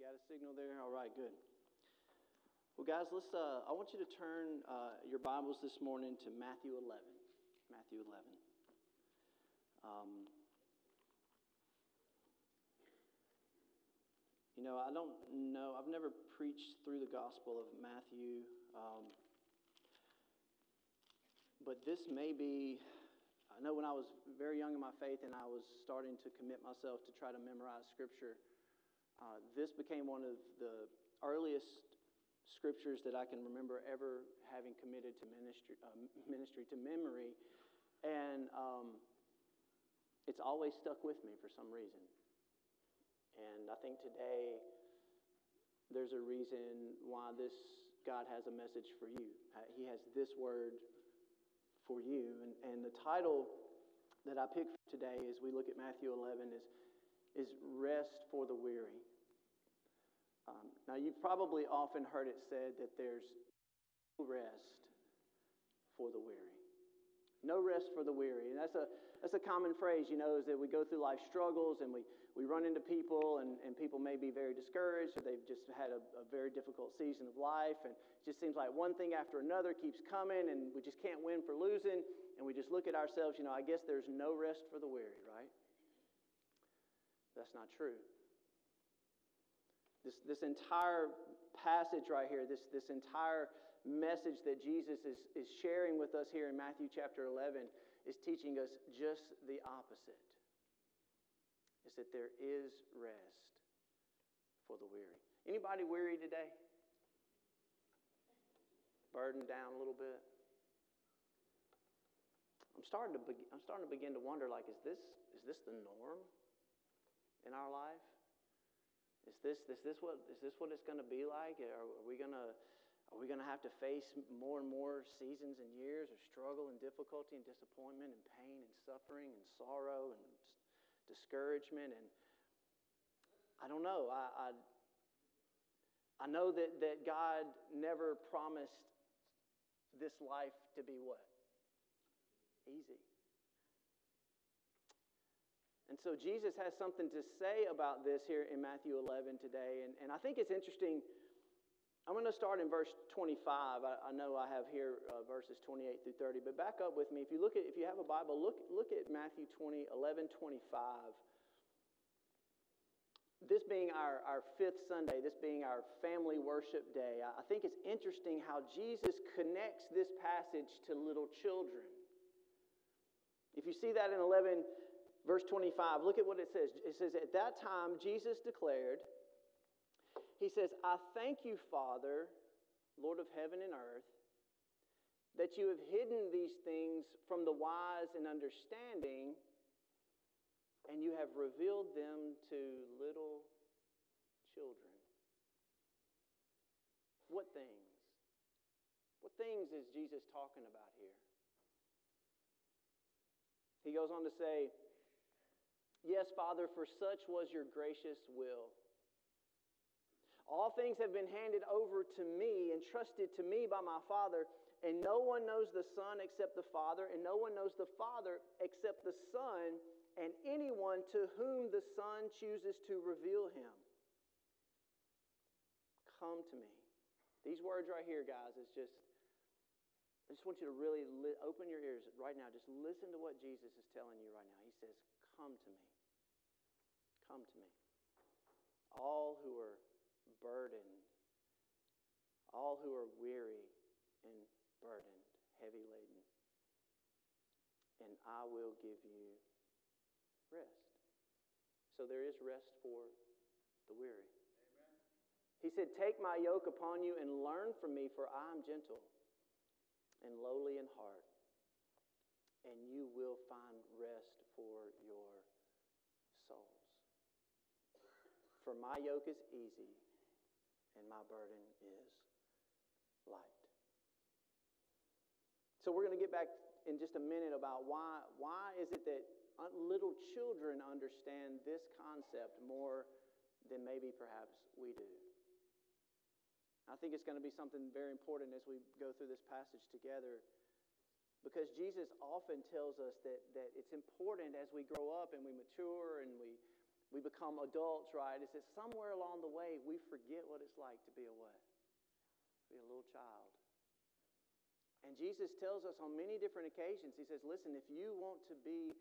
got a signal there? All right, good. Well, guys, let's. Uh, I want you to turn uh, your Bibles this morning to Matthew 11. Matthew 11. Um, you know, I don't know. I've never preached through the Gospel of Matthew, um, but this may be. I know when I was very young in my faith and I was starting to commit myself to try to memorize Scripture, uh, this became one of the earliest scriptures that I can remember ever having committed to ministry, uh, ministry to memory. And um, it's always stuck with me for some reason. And I think today there's a reason why this God has a message for you. He has this word for you. And, and the title that I picked for today as we look at Matthew 11 is, is Rest for the Weary. Um, now, you've probably often heard it said that there's no rest for the weary. No rest for the weary. And that's a, that's a common phrase, you know, is that we go through life struggles and we, we run into people, and, and people may be very discouraged or they've just had a, a very difficult season of life. And it just seems like one thing after another keeps coming, and we just can't win for losing. And we just look at ourselves, you know, I guess there's no rest for the weary, right? That's not true. This, this entire passage right here, this, this entire message that Jesus is, is sharing with us here in Matthew chapter 11 is teaching us just the opposite. Is that there is rest for the weary. Anybody weary today? Burdened down a little bit? I'm starting to, be, I'm starting to begin to wonder like, is this, is this the norm in our life? Is this, is this, what, is this what it's going to be like? Are, are we going to are we going to have to face more and more seasons and years of struggle and difficulty and disappointment and pain and suffering and sorrow and discouragement? And I don't know. I, I, I know that, that God never promised this life to be what? Easy. So Jesus has something to say about this here in Matthew 11 today. And, and I think it's interesting. I'm going to start in verse 25. I, I know I have here uh, verses 28 through 30, but back up with me. If you look at, if you have a Bible, look, look at Matthew 20, 11, 25. This being our, our fifth Sunday, this being our family worship day, I think it's interesting how Jesus connects this passage to little children. If you see that in 11, Verse 25, look at what it says. It says, At that time, Jesus declared, He says, I thank you, Father, Lord of heaven and earth, that you have hidden these things from the wise and understanding, and you have revealed them to little children. What things? What things is Jesus talking about here? He goes on to say, Yes, Father, for such was your gracious will. All things have been handed over to me, entrusted to me by my Father, and no one knows the Son except the Father, and no one knows the Father except the Son, and anyone to whom the Son chooses to reveal him. Come to me. These words right here, guys, is just, I just want you to really li- open your ears right now. Just listen to what Jesus is telling you right now. He says, Come to me. Come to me. All who are burdened, all who are weary and burdened, heavy laden, and I will give you rest. So there is rest for the weary. Amen. He said, Take my yoke upon you and learn from me, for I am gentle and lowly in heart, and you will find rest for your souls. For my yoke is easy and my burden is light. So we're going to get back in just a minute about why, why is it that little children understand this concept more than maybe perhaps we do. I think it's going to be something very important as we go through this passage together because Jesus often tells us that, that it's important as we grow up and we mature and we we become adults, right, is that somewhere along the way we forget what it's like to be a what? Be a little child. And Jesus tells us on many different occasions, He says, listen, if you want to be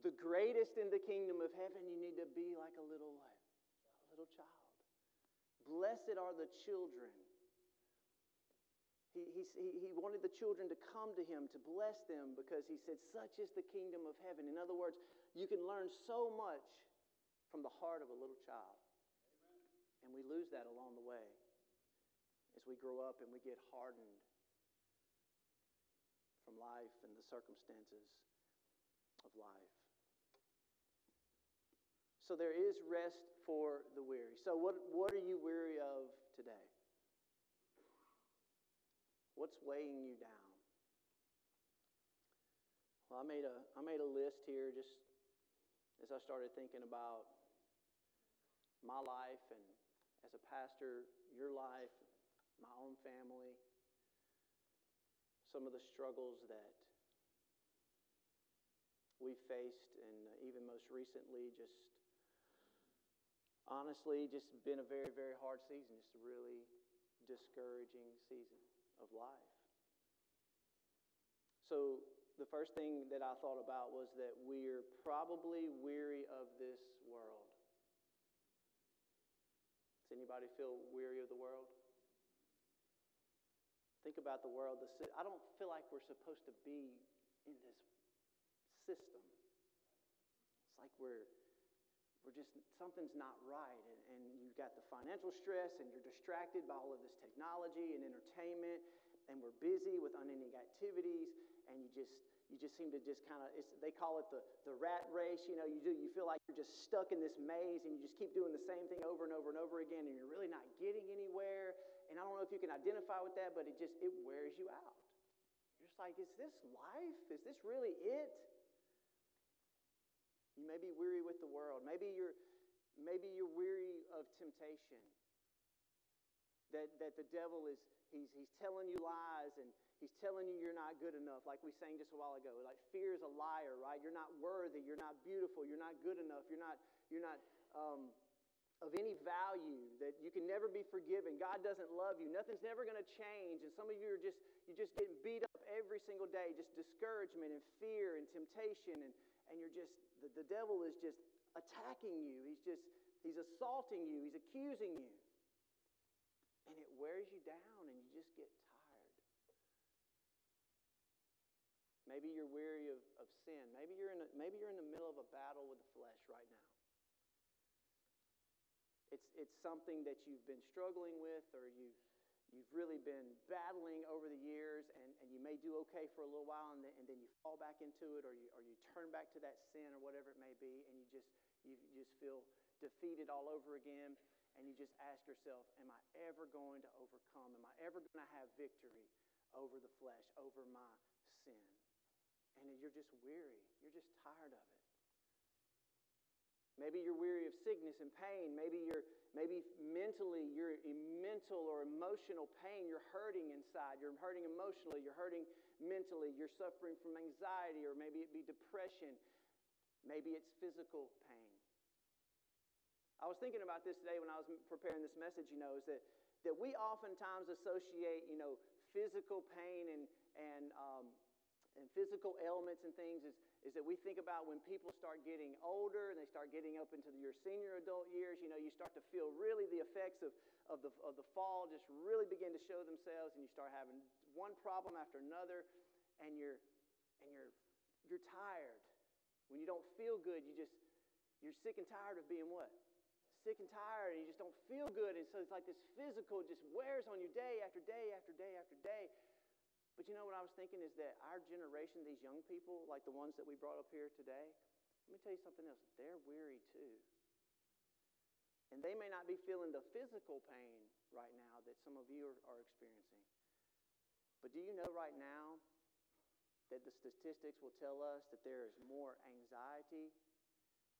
the greatest in the kingdom of heaven, you need to be like a little what? A little child. Blessed are the children. He, he, he wanted the children to come to him to bless them because he said, Such is the kingdom of heaven. In other words, you can learn so much from the heart of a little child. Amen. And we lose that along the way as we grow up and we get hardened from life and the circumstances of life. So there is rest for the weary. So, what, what are you weary of today? What's weighing you down? Well, I made a, I made a list here just as I started thinking about my life and as a pastor, your life, my own family, some of the struggles that we faced, and even most recently, just honestly, just been a very, very hard season, just a really discouraging season of life. So, the first thing that I thought about was that we're probably weary of this world. Does anybody feel weary of the world? Think about the world. I don't feel like we're supposed to be in this system. It's like we're we're just something's not right and, and, you've got the financial stress and you're distracted by all of this technology and entertainment and we're busy with unending activities and you just you just seem to just kind of they call it the, the rat race you know you do you feel like you're just stuck in this maze and you just keep doing the same thing over and over and over again and you're really not getting anywhere. And i don't know if you can identify with that but it just it wears you out. You're just like is this life? Is this really it? You may be weary with the world. Maybe you're maybe you're weary of temptation. That, that the devil is he's, he's telling you lies and he's telling you you're not good enough. Like we sang just a while ago like fear is a liar right? You're not worthy. You're not beautiful. You're not good enough. You're not you're not um, of any value that you can never be forgiven. God doesn't love you. Nothing's never going to change. And some of you are just you're just getting beat up every single day just discouragement and fear and temptation. And, and you're just the, the devil is just attacking you. He's just he's assaulting you. He's accusing you and it wears you down and you just get tired. Maybe you're weary of, of sin. Maybe you're, in a, maybe you're in the middle of a battle with the flesh right now. It's, it's something that you've been struggling with or you've, you've really been battling over the years, and, and you may do okay for a little while, and then, and then you fall back into it or you, or you turn back to that sin or whatever it may be, and you just, you just feel defeated all over again and you just ask yourself, Am I ever going to overcome? Am I ever going to have victory over the flesh, over my sin? And you're just weary. You're just tired of it. Maybe you're weary of sickness and pain. Maybe you're maybe mentally you're in mental or emotional pain. You're hurting inside. You're hurting emotionally. You're hurting mentally. You're suffering from anxiety, or maybe it be depression. Maybe it's physical pain. I was thinking about this today when I was preparing this message, you know, is that, that we oftentimes associate, you know, physical pain and, and, um, and physical ailments and things is, is that we think about when people start getting older and they start getting up into your senior adult years, you know, you start to feel really the effects of, of, the, of the fall just really begin to show themselves and you start having one problem after another and you're, and you're, you're tired. When you don't feel good, you just, you're sick and tired of being what? Sick and tired and you just don't feel good. And so it's like this physical just wears on you day after day after day after day. But you know what I was thinking is that our generation, these young people, like the ones that we brought up here today, let me tell you something else. They're weary too. And they may not be feeling the physical pain right now that some of you are, are experiencing. But do you know right now that the statistics will tell us that there is more anxiety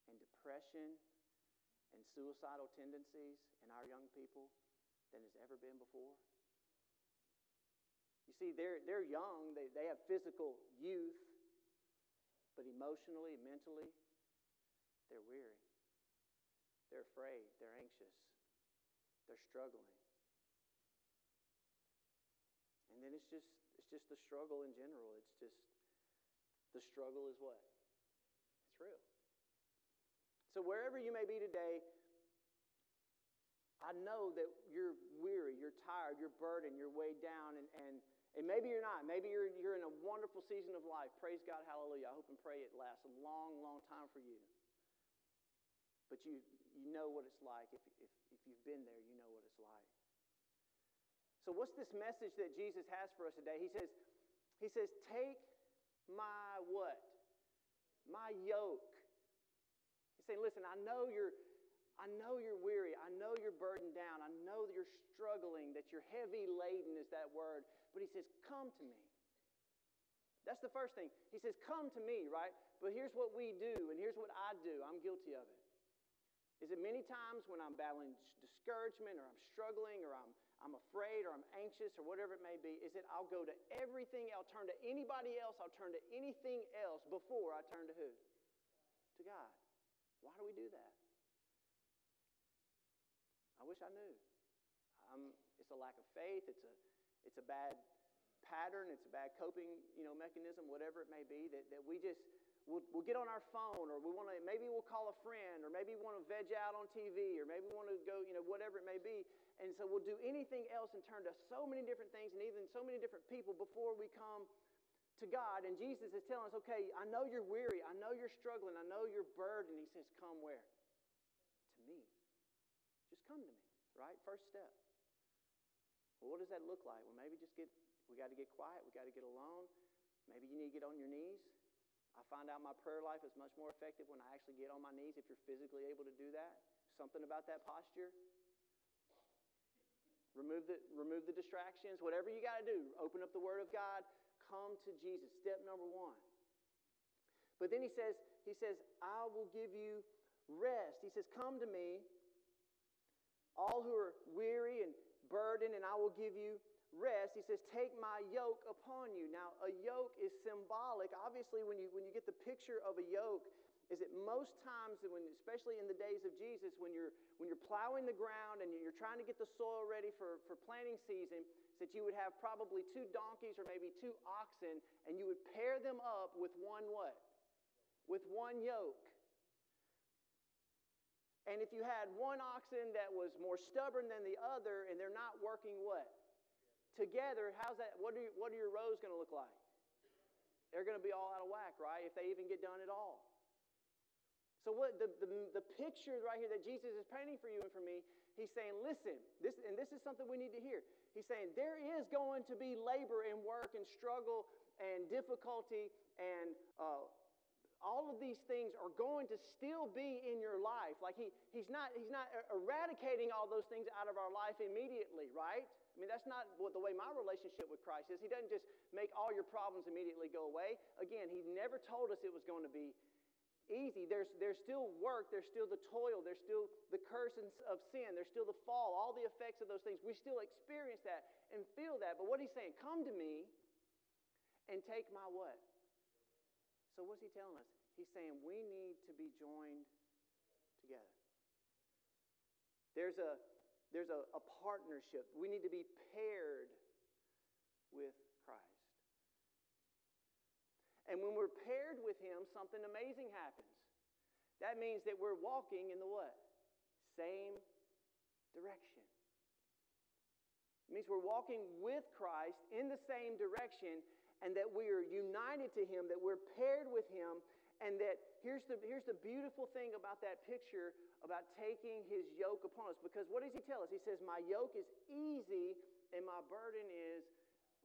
and depression and suicidal tendencies in our young people than has ever been before? You see, they're, they're young, they, they have physical youth, but emotionally, mentally, they're weary. They're afraid, they're anxious, they're struggling. And then it's just it's just the struggle in general. It's just the struggle is what? It's real. So wherever you may be today, I know that you're weary, you're tired, you're burdened, you're weighed down, and, and, and maybe you're not. Maybe you're, you're in a wonderful season of life. Praise God, hallelujah. I hope and pray it lasts a long, long time for you. But you, you know what it's like. If, if, if you've been there, you know what it's like. So, what's this message that Jesus has for us today? He says, He says, Take my what? My yoke. Saying, Listen, I know you're. I know you're weary. I know you're burdened down. I know that you're struggling, that you're heavy laden, is that word. But he says, Come to me. That's the first thing. He says, Come to me, right? But here's what we do, and here's what I do. I'm guilty of it. Is it many times when I'm battling discouragement or I'm struggling or I'm I'm afraid or I'm anxious or whatever it may be, is that I'll go to everything, I'll turn to anybody else, I'll turn to anything else before I turn to who? To God. Why do we do that? I wish I knew. Um, it's a lack of faith, it's a, it's a bad pattern, it's a bad coping you know, mechanism, whatever it may be, that, that we just we'll, we'll get on our phone or we want to maybe we'll call a friend or maybe we want to veg out on tv or maybe we want to go you know whatever it may be and so we'll do anything else and turn to so many different things and even so many different people before we come to god and jesus is telling us okay i know you're weary i know you're struggling i know you're burdened he says come where to me just come to me right first step well what does that look like well maybe just get we got to get quiet we got to get alone maybe you need to get on your knees I find out my prayer life is much more effective when I actually get on my knees if you're physically able to do that. Something about that posture. Remove the, remove the distractions, whatever you got to do. Open up the Word of God. Come to Jesus. Step number one. But then he says, he says, I will give you rest. He says, Come to me, all who are weary and burdened, and I will give you rest, he says, Take my yoke upon you. Now, a yoke is symbolic. Obviously, when you, when you get the picture of a yoke, is that most times, when, especially in the days of Jesus, when you're, when you're plowing the ground and you're trying to get the soil ready for, for planting season, that you would have probably two donkeys or maybe two oxen, and you would pair them up with one what? With one yoke. And if you had one oxen that was more stubborn than the other, and they're not working what? together, how's that? What are, your, what are your rows going to look like? They're going to be all out of whack, right? If they even get done at all. So what the, the, the picture right here that Jesus is painting for you and for me, he's saying, listen, this, and this is something we need to hear. He's saying there is going to be labor and work and struggle and difficulty and uh, all of these things are going to still be in your life. Like he, he's, not, he's not eradicating all those things out of our life immediately, right? I mean, that's not what the way my relationship with Christ is. He doesn't just make all your problems immediately go away. Again, he never told us it was going to be easy. There's, there's still work, there's still the toil, there's still the curse of sin, there's still the fall, all the effects of those things. We still experience that and feel that. But what he's saying, come to me and take my what? So, what's he telling us? He's saying we need to be joined together. There's a, there's a, a partnership. We need to be paired with. And when we're paired with Him, something amazing happens. That means that we're walking in the what? Same direction. It means we're walking with Christ in the same direction, and that we are united to Him, that we're paired with Him, and that here's the, here's the beautiful thing about that picture about taking His yoke upon us. Because what does He tell us? He says, My yoke is easy and my burden is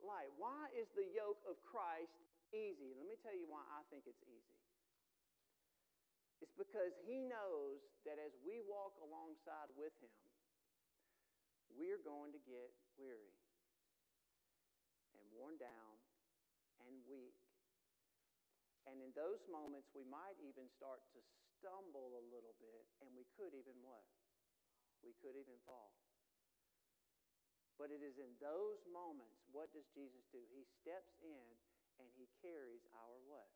light. Why is the yoke of Christ easy? Let me tell you why I think it's easy. It's because He knows that as we walk alongside with Him, we're going to get weary and worn down and weak. And in those moments, we might even start to stumble a little bit, and we could even what? We could even fall. But it is in those moments, what does Jesus do? He steps in and he carries our what?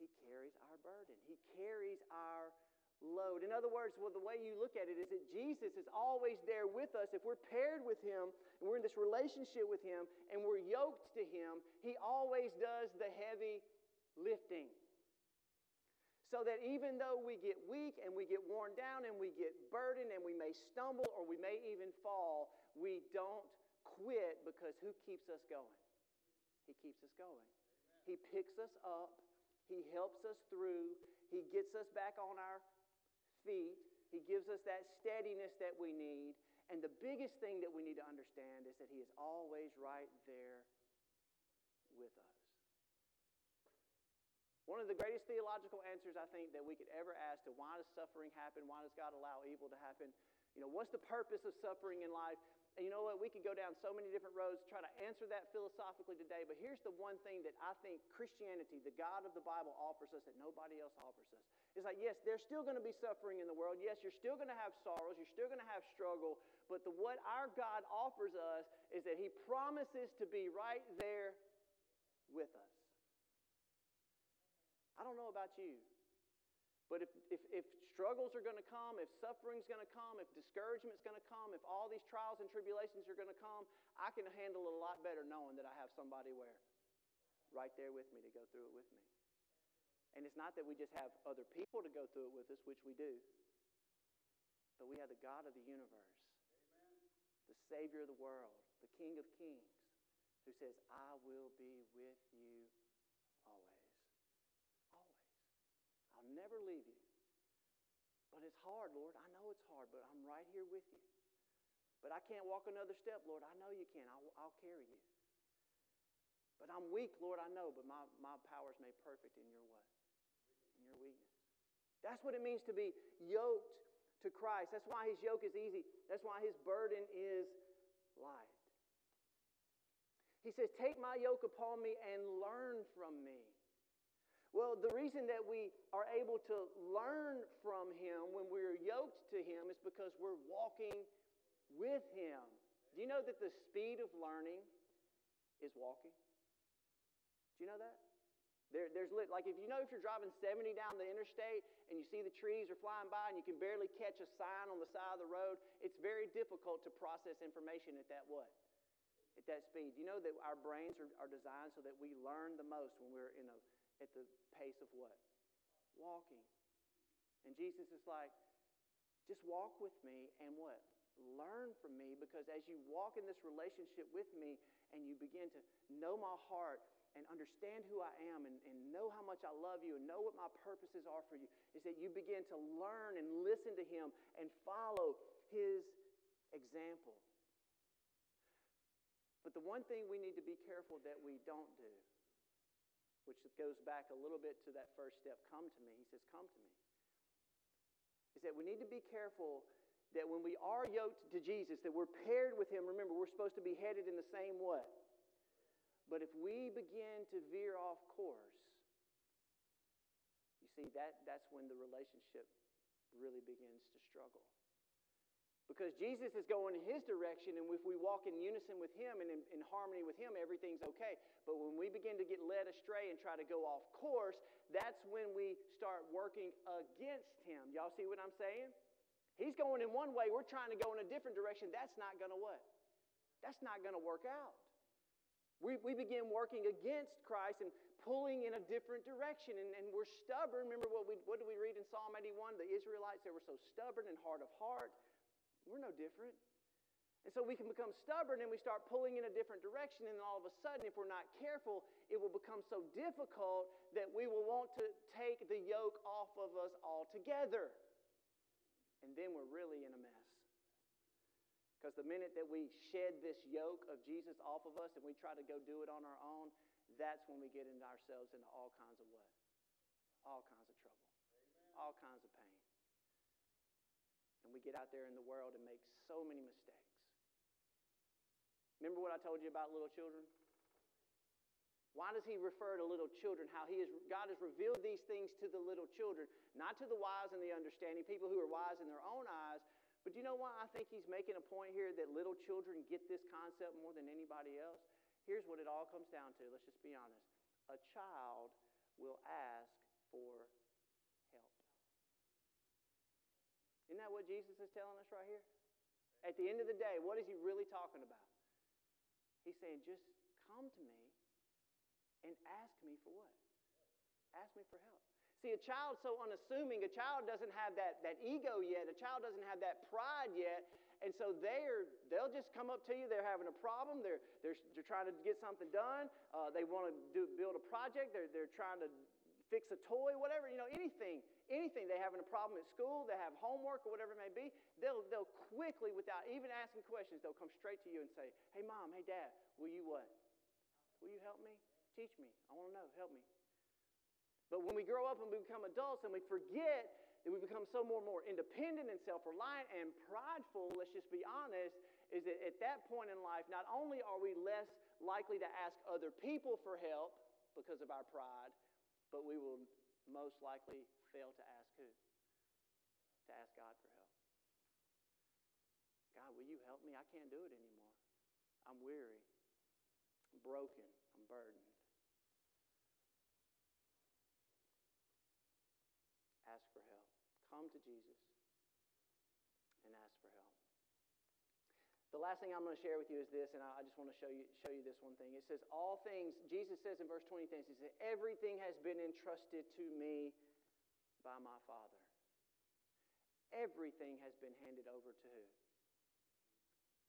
He carries our burden. He carries our load. In other words, well, the way you look at it is that Jesus is always there with us. If we're paired with Him and we're in this relationship with Him and we're yoked to Him, He always does the heavy lifting. So that even though we get weak and we get worn down and we get burdened and we may stumble or we may even fall, we don't quit because who keeps us going? He keeps us going. He picks us up. He helps us through. He gets us back on our feet. He gives us that steadiness that we need. And the biggest thing that we need to understand is that He is always right there with us. One of the greatest theological answers I think that we could ever ask to why does suffering happen? Why does God allow evil to happen? You know, what's the purpose of suffering in life? And you know what? We could go down so many different roads try to answer that philosophically today. But here's the one thing that I think Christianity, the God of the Bible, offers us that nobody else offers us. It's like, yes, there's still going to be suffering in the world. Yes, you're still going to have sorrows. You're still going to have struggle. But the, what our God offers us is that He promises to be right there with us. I don't know about you. But if, if, if struggles are going to come, if suffering's going to come, if discouragement's going to come, if all these trials and tribulations are going to come, I can handle it a lot better knowing that I have somebody where? Right there with me to go through it with me. And it's not that we just have other people to go through it with us, which we do, but we have the God of the universe, Amen. the Savior of the world, the King of kings, who says, I will be with you I'll never leave you. But it's hard, Lord. I know it's hard, but I'm right here with you. But I can't walk another step, Lord. I know you can. I'll, I'll carry you. But I'm weak, Lord, I know, but my, my power is made perfect in your what? In your weakness. That's what it means to be yoked to Christ. That's why his yoke is easy. That's why his burden is light. He says, Take my yoke upon me and learn from me. Well, the reason that we are able to learn from Him when we're yoked to Him is because we're walking with Him. Do you know that the speed of learning is walking? Do you know that? There, there's lit, like if you know if you're driving 70 down the interstate and you see the trees are flying by and you can barely catch a sign on the side of the road, it's very difficult to process information at that what? At that speed. Do you know that our brains are, are designed so that we learn the most when we're in a at the pace of what? Walking. And Jesus is like, just walk with me and what? Learn from me because as you walk in this relationship with me and you begin to know my heart and understand who I am and, and know how much I love you and know what my purposes are for you, is that you begin to learn and listen to Him and follow His example. But the one thing we need to be careful that we don't do which goes back a little bit to that first step come to me. He says, Come to me. Is that we need to be careful that when we are yoked to Jesus, that we're paired with Him. Remember, we're supposed to be headed in the same way. But if we begin to veer off course, you see, that, that's when the relationship really begins to struggle. Because Jesus is going in his direction, and if we walk in unison with him and in, in, harmony with him, everything's okay. But when we begin to get led astray and try to go off course, that's when we start working against him. Y'all see what I'm saying? He's going in one way, we're trying to go in a different direction. That's not going to what? That's not going to work out. We, we begin working against Christ and pulling in a different direction, and, and we're stubborn. Remember what, we, what did we read in Psalm 81? The Israelites, they were so stubborn and hard of heart we're no different. And so we can become stubborn and we start pulling in a different direction, and all of a sudden, if we're not careful, it will become so difficult that we will want to take the yoke off of us altogether. And then we're really in a mess. Because the minute that we shed this yoke of Jesus off of us and we try to go do it on our own, that's when we get into ourselves into all kinds of what? All kinds of trouble, Amen. all kinds of pain and we get out there in the world and make so many mistakes. Remember what I told you about little children? Why does he refer to little children? How he is, God has revealed these things to the little children, not to the wise and the understanding, people who are wise in their own eyes. But you know why I think he's making a point here that little children get this concept more than anybody else? Here's what it all comes down to. Let's just be honest. A child will ask for what Jesus is telling us right here? At the end of the day, what is he really talking about? He's saying, just come to me and ask me for what? Ask me for help. See, a child so unassuming, a child doesn't have that, that ego yet, a child doesn't have that pride yet, and so they're, they'll just come up to you, they're having a problem, they're, they're, they're trying to get something done, uh, they want to do, build a project, they're, they're trying to fix a toy, whatever, you know, anything, anything. They're having a problem at school, they have homework or whatever it may be, they'll, they'll quickly, without even asking questions, they'll come straight to you and say, hey, mom, hey, dad, will you what? Will you help me? Teach me. I want to know. Help me. But when we grow up and we become adults and we forget that we become so more and more independent and self reliant and prideful, let's just be honest, is that at that point in life, not only are we less likely to ask other people for help because of our pride, but we will most likely fail to ask who? To ask God for help. God, will you help me? I can't do it anymore. I'm weary. I'm broken. I'm burdened. Ask for help. Come to Jesus and ask for help. The last thing I'm going to share with you is this, and I just want to show you, show you this one thing. It says, All things, Jesus says in verse 20 things, He says, Everything has been entrusted to me by my Father. Everything has been handed over to who?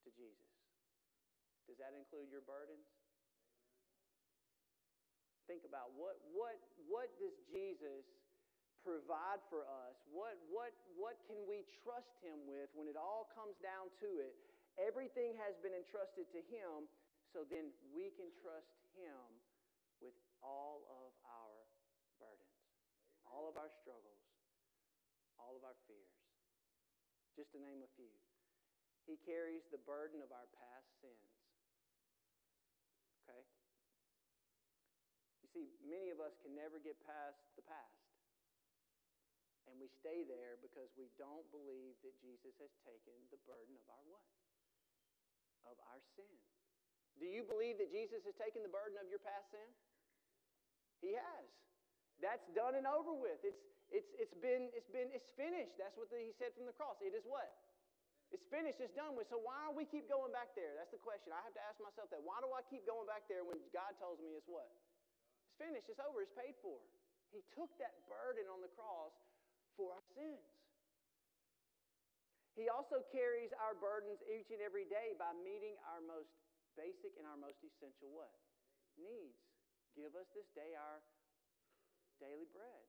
To Jesus. Does that include your burdens? Think about what, what, what does Jesus provide for us? What, what, what can we trust Him with when it all comes down to it? Everything has been entrusted to Him, so then we can trust Him with all of our burdens, all of our struggles, all of our fears. Just to name a few. He carries the burden of our past sins. Okay? You see, many of us can never get past the past. And we stay there because we don't believe that Jesus has taken the burden of our what? Of our sin. Do you believe that Jesus has taken the burden of your past sin? He has. That's done and over with. It's, it's, it's been, it's been, it's finished. That's what the, he said from the cross. It is what? It's finished, it's done with. So why are we keep going back there? That's the question. I have to ask myself that. Why do I keep going back there when God tells me it's what? It's finished, it's over, it's paid for. He took that burden on the cross for our sins. He also carries our burdens each and every day by meeting our most basic and our most essential what? Needs. Give us this day our daily bread.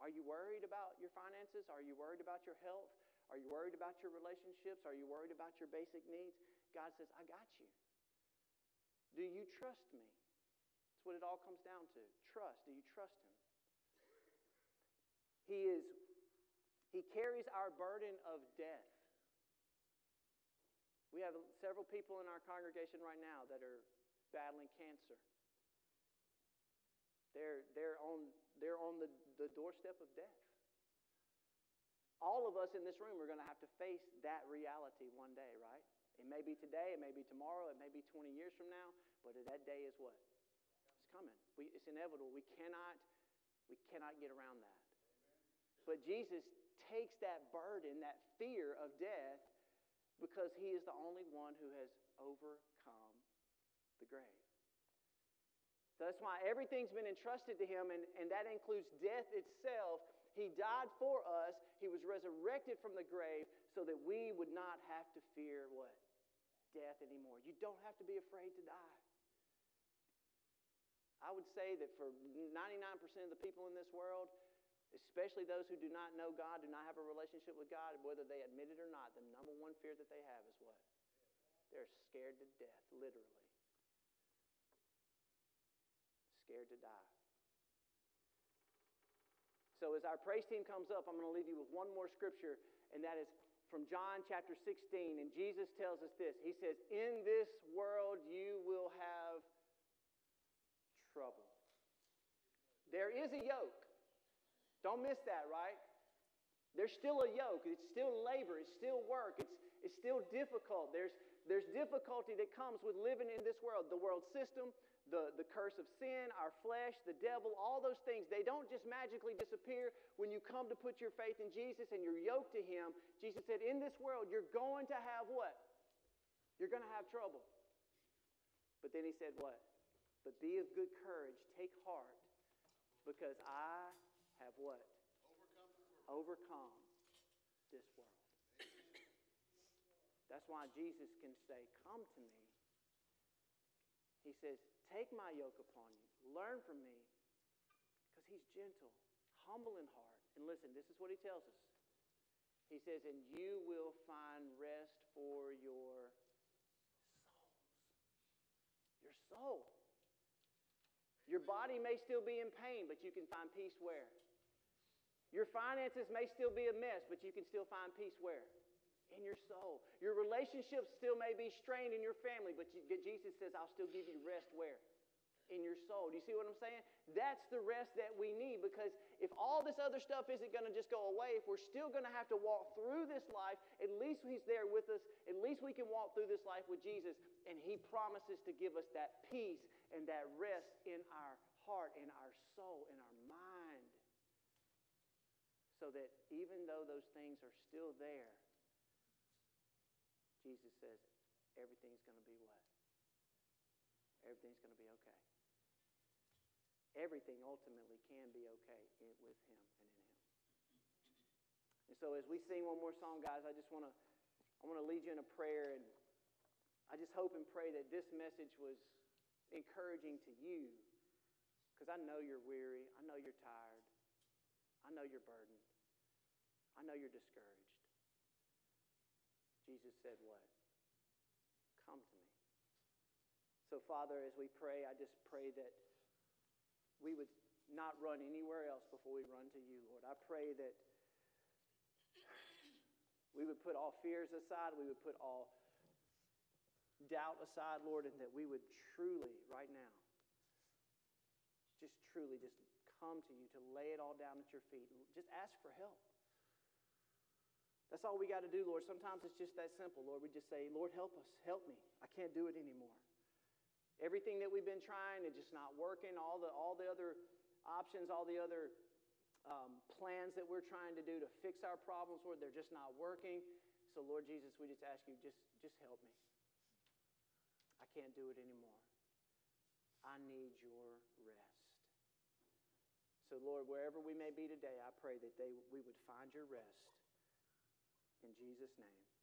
Are you worried about your finances? Are you worried about your health? Are you worried about your relationships? Are you worried about your basic needs? God says, I got you. Do you trust me? That's what it all comes down to. Trust. Do you trust Him? He is he carries our burden of death. We have several people in our congregation right now that are battling cancer. They're, they're on, they're on the, the doorstep of death. All of us in this room are going to have to face that reality one day, right? It may be today, it may be tomorrow, it may be 20 years from now, but that day is what? It's coming. We, it's inevitable. We cannot, we cannot get around that. But Jesus takes that burden, that fear of death, because he is the only one who has overcome the grave. So that's why everything's been entrusted to him, and, and that includes death itself. He died for us, he was resurrected from the grave so that we would not have to fear what? Death anymore. You don't have to be afraid to die. I would say that for 99% of the people in this world, especially those who do not know God, do not have a relationship with God, whether they admit it or not, the number one fear that they have is what? They're scared to death, literally. Scared to die. So, as our praise team comes up, I'm going to leave you with one more scripture, and that is from John chapter 16. And Jesus tells us this He says, In this world you will have trouble. There is a yoke. Don't miss that, right? There's still a yoke. It's still labor. It's still work. It's, it's still difficult. There's, there's difficulty that comes with living in this world the world system, the, the curse of sin, our flesh, the devil, all those things, they don't just magically disappear when you come to put your faith in Jesus and you're yoked to Him. Jesus said, In this world, you're going to have what? You're going to have trouble. But then He said, What? But be of good courage, take heart, because I have what? Overcome this world. That's why Jesus can say, Come to me. He says, Take my yoke upon you. Learn from me. Because he's gentle, humble in heart. And listen, this is what he tells us. He says, And you will find rest for your souls. Your soul. Your body may still be in pain, but you can find peace where? Your finances may still be a mess, but you can still find peace where? In your soul. Your relationships still may be strained in your family, but you, Jesus says, I'll still give you rest where? In your soul. Do you see what I'm saying? That's the rest that we need because if all this other stuff isn't going to just go away, if we're still going to have to walk through this life, at least He's there with us. At least we can walk through this life with Jesus. And He promises to give us that peace and that rest in our heart, in our soul, in our mind. So that even though those things are still there, Jesus says everything's going to be what? Everything's going to be okay. Everything ultimately can be okay with Him and in Him. And so, as we sing one more song, guys, I just want to I want to lead you in a prayer, and I just hope and pray that this message was encouraging to you, because I know you're weary, I know you're tired, I know you're burdened, I know you're discouraged. Jesus said, What? Come to me. So, Father, as we pray, I just pray that we would not run anywhere else before we run to you, Lord. I pray that we would put all fears aside, we would put all doubt aside, Lord, and that we would truly, right now, just truly just come to you to lay it all down at your feet. Just ask for help. That's all we got to do, Lord. Sometimes it's just that simple, Lord. We just say, Lord, help us. Help me. I can't do it anymore. Everything that we've been trying is just not working. All the, all the other options, all the other um, plans that we're trying to do to fix our problems, Lord, they're just not working. So, Lord Jesus, we just ask you, just, just help me. I can't do it anymore. I need your rest. So, Lord, wherever we may be today, I pray that they, we would find your rest. In Jesus' name.